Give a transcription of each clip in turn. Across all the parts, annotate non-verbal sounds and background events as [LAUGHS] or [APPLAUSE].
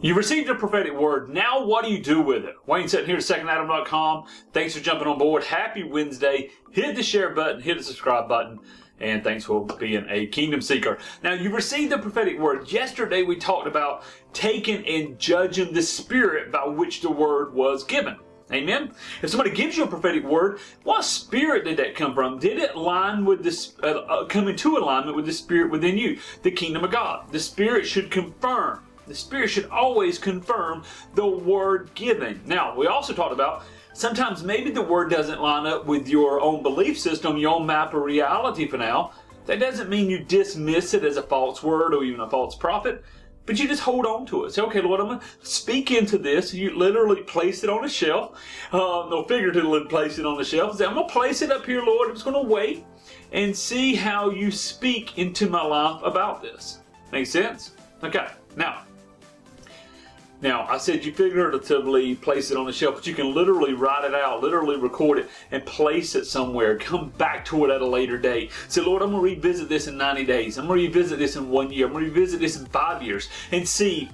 You received a prophetic word. Now, what do you do with it? Wayne sitting here at secondadam.com. Thanks for jumping on board. Happy Wednesday. Hit the share button, hit the subscribe button, and thanks for being a kingdom seeker. Now, you received the prophetic word. Yesterday, we talked about taking and judging the spirit by which the word was given. Amen. If somebody gives you a prophetic word, what spirit did that come from? Did it line with this, uh, uh, come into alignment with the spirit within you, the kingdom of God? The spirit should confirm the Spirit should always confirm the word given. Now, we also talked about sometimes maybe the word doesn't line up with your own belief system, your own map of reality for now. That doesn't mean you dismiss it as a false word or even a false prophet, but you just hold on to it. Say, okay, Lord, I'm going to speak into this. You literally place it on a shelf, uh, no, figuratively place it on the shelf. Say, I'm going to place it up here, Lord. I'm just going to wait and see how you speak into my life about this. Make sense? Okay, now now, I said you figuratively place it on the shelf, but you can literally write it out, literally record it, and place it somewhere. Come back to it at a later date. Say, Lord, I'm going to revisit this in 90 days. I'm going to revisit this in one year. I'm going to revisit this in five years and see,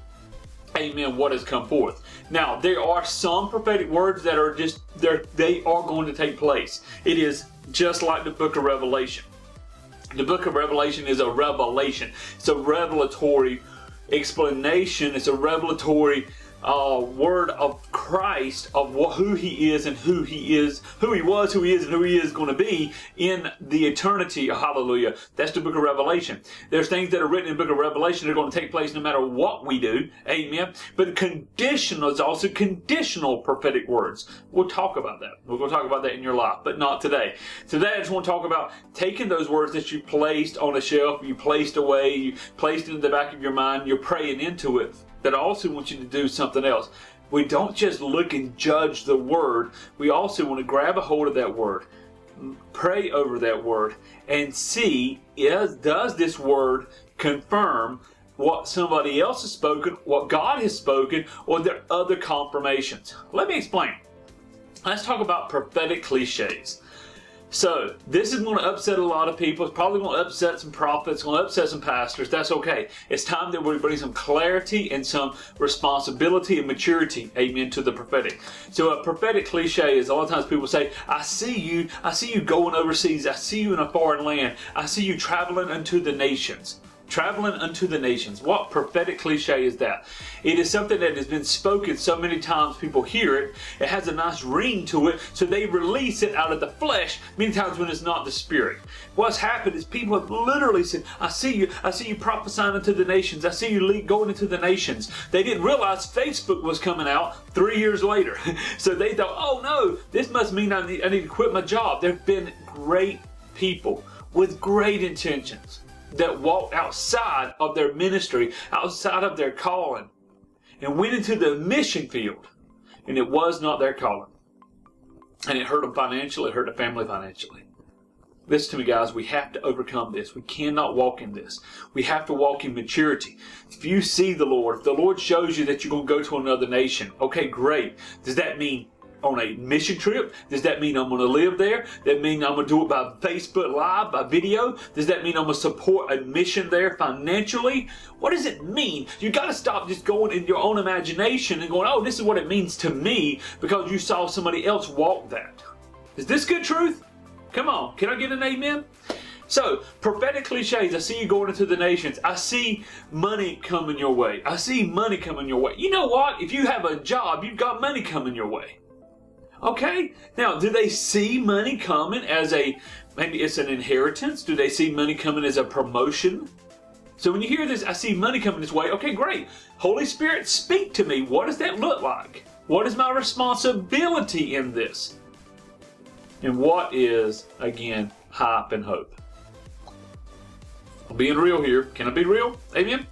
amen, what has come forth. Now, there are some prophetic words that are just, they are going to take place. It is just like the book of Revelation. The book of Revelation is a revelation. It's a revelatory explanation, it's a revelatory uh, word of Christ of who He is and who He is, who He was, who He is, and who He is going to be in the eternity. Hallelujah. That's the book of Revelation. There's things that are written in the book of Revelation that are going to take place no matter what we do. Amen. But conditional is also conditional prophetic words. We'll talk about that. We're going to talk about that in your life, but not today. Today I just want to talk about taking those words that you placed on a shelf, you placed away, you placed in the back of your mind, you're praying into it that I also want you to do something else. We don't just look and judge the word, we also want to grab a hold of that word, pray over that word, and see is, does this word confirm what somebody else has spoken, what God has spoken, or there other confirmations. Let me explain. Let's talk about prophetic cliches. So this is going to upset a lot of people. It's probably going to upset some prophets, going to upset some pastors. That's okay. It's time that we bring some clarity and some responsibility and maturity, amen, to the prophetic. So a prophetic cliche is a lot of times people say, I see you, I see you going overseas, I see you in a foreign land, I see you traveling unto the nations traveling unto the nations. What prophetic cliche is that? It is something that has been spoken so many times, people hear it. It has a nice ring to it, so they release it out of the flesh many times when it's not the spirit. What's happened is people have literally said, I see you, I see you prophesying into the nations, I see you going into the nations. They didn't realize Facebook was coming out three years later. [LAUGHS] so they thought, oh no, this must mean I need, I need to quit my job. There have been great people with great intentions that walked outside of their ministry, outside of their calling, and went into the mission field, and it was not their calling. And it hurt them financially, it hurt the family financially. Listen to me, guys. We have to overcome this. We cannot walk in this. We have to walk in maturity. If you see the Lord, if the Lord shows you that you're going to go to another nation, okay, great. Does that mean on a mission trip? Does that mean I'm going to live there? That mean I'm going to do it by Facebook Live, by video? Does that mean I'm going to support a mission there financially? What does it mean? You got to stop just going in your own imagination and going, oh, this is what it means to me because you saw somebody else walk that. Is this good truth? Come on, can I get an amen? So, prophetic cliches. I see you going into the nations. I see money coming your way. I see money coming your way. You know what? If you have a job, you've got money coming your way. Okay? Now, do they see money coming as a maybe it's an inheritance? Do they see money coming as a promotion? So when you hear this, I see money coming this way. Okay, great. Holy Spirit, speak to me. What does that look like? What is my responsibility in this? And what is, again, hype and hope? I'm being real here. Can I be real? Amen?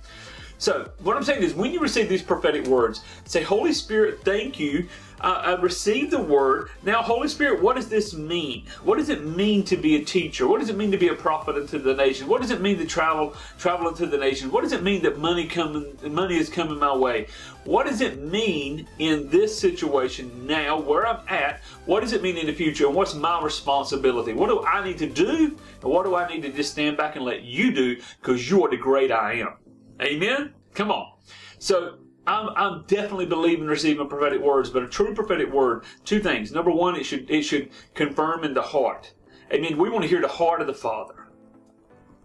So, what I'm saying is, when you receive these prophetic words, say, Holy Spirit, thank you uh, I received the word. Now, Holy Spirit, what does this mean? What does it mean to be a teacher? What does it mean to be a prophet into the nation? What does it mean to travel travel into the nation? What does it mean that money coming money is coming my way? What does it mean in this situation now, where I'm at? What does it mean in the future? And what's my responsibility? What do I need to do? And what do I need to just stand back and let you do? Because you're the great I am. Amen? Come on. So I'm, I'm definitely believing receiving prophetic words, but a true prophetic word, two things. Number one, it should it should confirm in the heart. I mean, we want to hear the heart of the Father.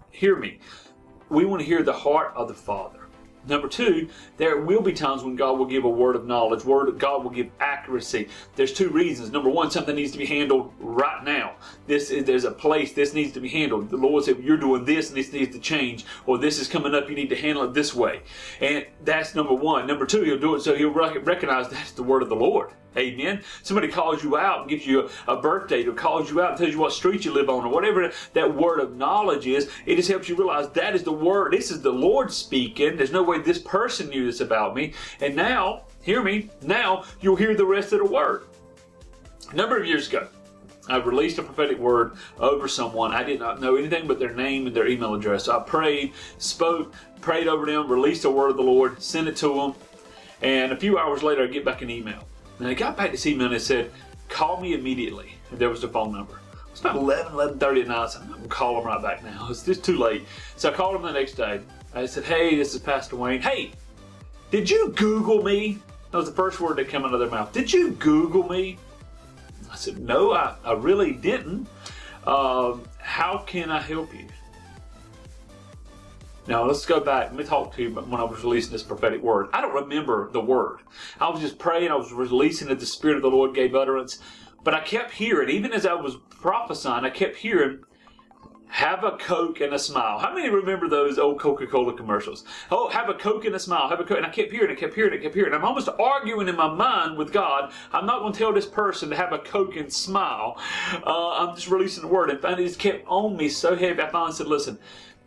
Hear me. We want to hear the heart of the Father. Number two, there will be times when God will give a word of knowledge. Word God will give accuracy. There's two reasons. Number one, something needs to be handled right now. This is there's a place this needs to be handled. The Lord said, "You're doing this, and this needs to change, or this is coming up. You need to handle it this way." And that's number one. Number two, He'll do it so He'll recognize that's the word of the Lord. Amen. Somebody calls you out and gives you a, a birth date or calls you out and tells you what street you live on or whatever that word of knowledge is. It just helps you realize that is the word. This is the Lord speaking. There's no way this person knew this about me. And now, hear me, now you'll hear the rest of the word. A number of years ago, I released a prophetic word over someone. I did not know anything but their name and their email address. So I prayed, spoke, prayed over them, released the word of the Lord, sent it to them. And a few hours later, I get back an email. And I got back to see me and I said, call me immediately. And there was the phone number. It was about 11, 11.30 at night, so I'm going to call him right back now. It's just too late. So I called him the next day. I said, hey, this is Pastor Wayne. Hey, did you Google me? That was the first word that came out of their mouth. Did you Google me? I said, no, I, I really didn't. Uh, how can I help you? Now let's go back. Let me talk to you when I was releasing this prophetic word. I don't remember the word. I was just praying. I was releasing it. The Spirit of the Lord gave utterance. But I kept hearing, even as I was prophesying, I kept hearing, have a Coke and a smile. How many remember those old Coca-Cola commercials? Oh, have a Coke and a smile. Have a Coke. And I kept hearing, I kept hearing, I kept hearing. I'm almost arguing in my mind with God. I'm not going to tell this person to have a Coke and smile. Uh, I'm just releasing the word. And finally, it just kept on me so heavy. I finally said, listen,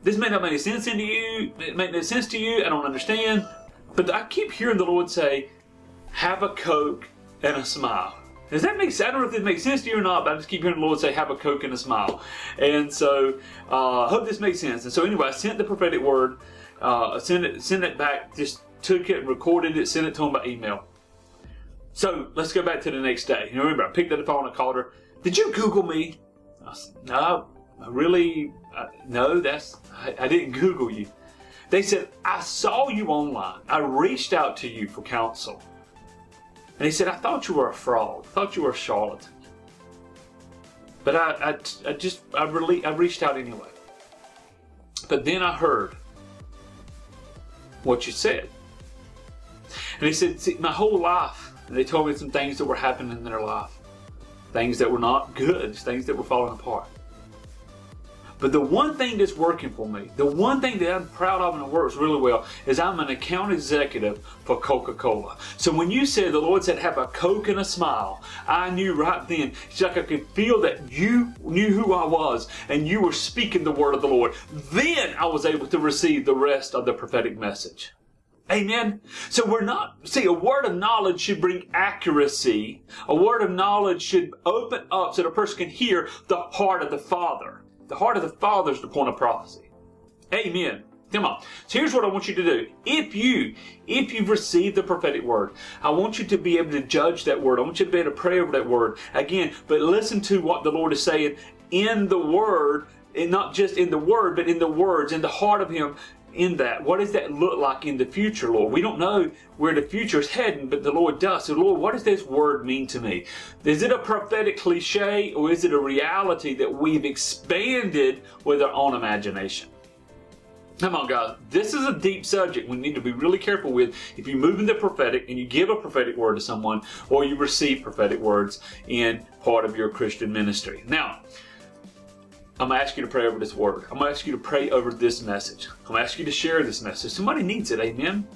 this may not make any sense into you. It make no sense to you. I don't understand. But I keep hearing the Lord say, have a Coke and a smile. Does that make sense? I don't know if this makes sense to you or not, but I just keep hearing the Lord say, have a Coke and a smile. And so uh, I hope this makes sense. And so anyway, I sent the prophetic word, uh, sent, it, sent it back, just took it and recorded it, sent it to him by email. So let's go back to the next day. You know, remember, I picked up the phone and called her. Did you Google me? I said, no, I really, uh, no, that's, I, I didn't Google you. They said, I saw you online. I reached out to you for counsel. And he said, I thought you were a fraud. I thought you were a charlatan. But I, I, I just, I, really, I reached out anyway. But then I heard what you said. And he said, see, my whole life, and they told me some things that were happening in their life. Things that were not good, things that were falling apart. But the one thing that's working for me, the one thing that I'm proud of and it works really well, is I'm an account executive for Coca Cola. So when you said the Lord said, have a Coke and a smile, I knew right then, it's like I could feel that you knew who I was and you were speaking the word of the Lord. Then I was able to receive the rest of the prophetic message. Amen. So we're not, see, a word of knowledge should bring accuracy. A word of knowledge should open up so the person can hear the heart of the Father. The heart of the Father is the point of prophecy. Amen. Come on. So here's what I want you to do. If you, if you've received the prophetic word, I want you to be able to judge that word. I want you to be able to pray over that word. Again, but listen to what the Lord is saying in the word, and not just in the word, but in the words, in the heart of Him, in that? What does that look like in the future, Lord? We don't know where the future is heading, but the Lord does. So, Lord, what does this word mean to me? Is it a prophetic cliche or is it a reality that we've expanded with our own imagination? Come on, guys. This is a deep subject we need to be really careful with. If you move into prophetic and you give a prophetic word to someone or you receive prophetic words in part of your Christian ministry. Now, I'm going to ask you to pray over this word. I'm going to ask you to pray over this message. I'm going to ask you to share this message. Somebody needs it. Amen.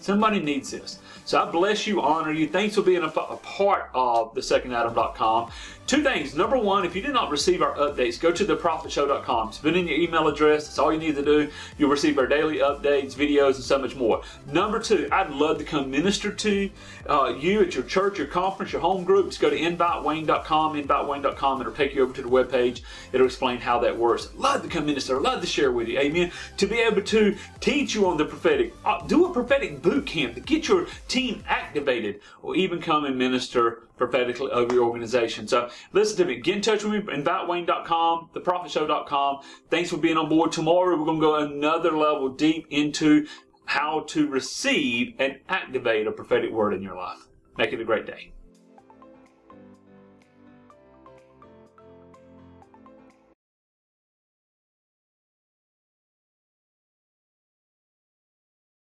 Somebody needs this. So I bless you, honor you. Thanks for being a, a part of the secondadam.com. Two things. Number one, if you did not receive our updates, go to theprophetShow.com. It's been in your email address. That's all you need to do. You'll receive our daily updates, videos, and so much more. Number two, I'd love to come minister to uh, you at your church, your conference, your home groups. Go to invitewayne.com, invitewayne.com. It'll take you over to the webpage. It'll explain how that works. Love to come minister. Love to share with you. Amen. To be able to teach you on the prophetic. Uh, do a prophetic boot camp to get your team activated or even come and minister prophetically over your organization. So listen to me. Get in touch with me. InviteWayne.com, TheProphetShow.com. Thanks for being on board. Tomorrow we're going to go another level deep into how to receive and activate a prophetic word in your life. Make it a great day.